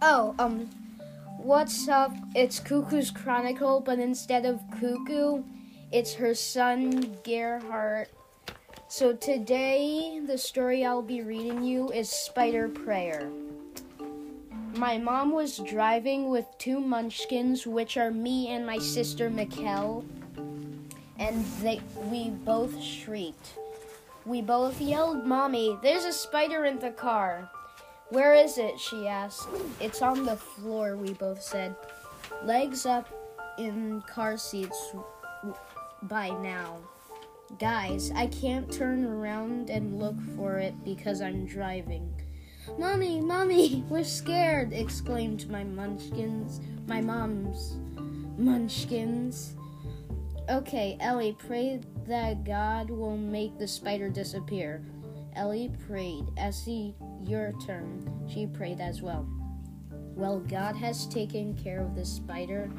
Oh, um, what's up? It's Cuckoo's Chronicle, but instead of Cuckoo, it's her son Gerhardt. So today, the story I'll be reading you is Spider Prayer. My mom was driving with two munchkins, which are me and my sister Mikkel, and they we both shrieked. We both yelled, "Mommy, there's a spider in the car!" Where is it? she asked. It's on the floor, we both said. Legs up in car seats by now. Guys, I can't turn around and look for it because I'm driving. Mommy, Mommy, we're scared, exclaimed my munchkins, my mom's munchkins. Okay, Ellie, pray that God will make the spider disappear. Ellie prayed. Essie, your turn. She prayed as well. Well, God has taken care of the spider,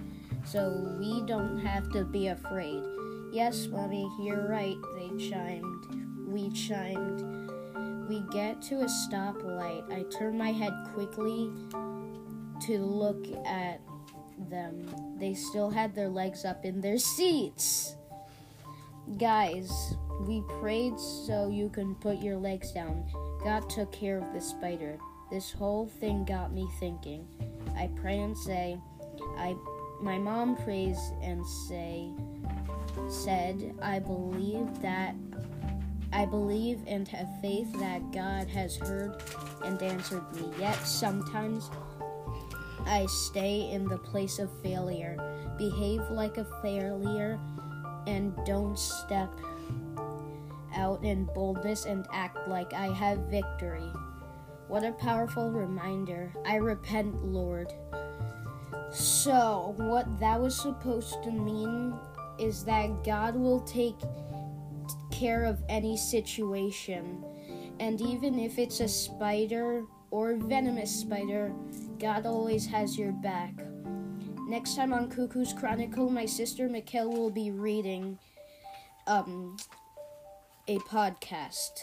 so we don't have to be afraid. Yes, Mommy, you're right, they chimed. We chimed. We get to a stoplight. I turn my head quickly to look at them. They still had their legs up in their seats. Guys, we prayed so you can put your legs down. God took care of the spider. This whole thing got me thinking. I pray and say, I my mom prays and say said, I believe that I believe and have faith that God has heard and answered me. Yet sometimes I stay in the place of failure, behave like a failure, and don't step out in boldness and act like I have victory. What a powerful reminder. I repent, Lord. So, what that was supposed to mean is that God will take care of any situation. And even if it's a spider or venomous spider, God always has your back. Next time on Cuckoo's Chronicle, my sister Mikkel will be reading um a podcast.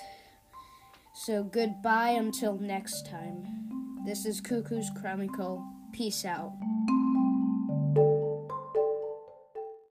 So goodbye until next time. This is Cuckoo's Chronicle. Peace out.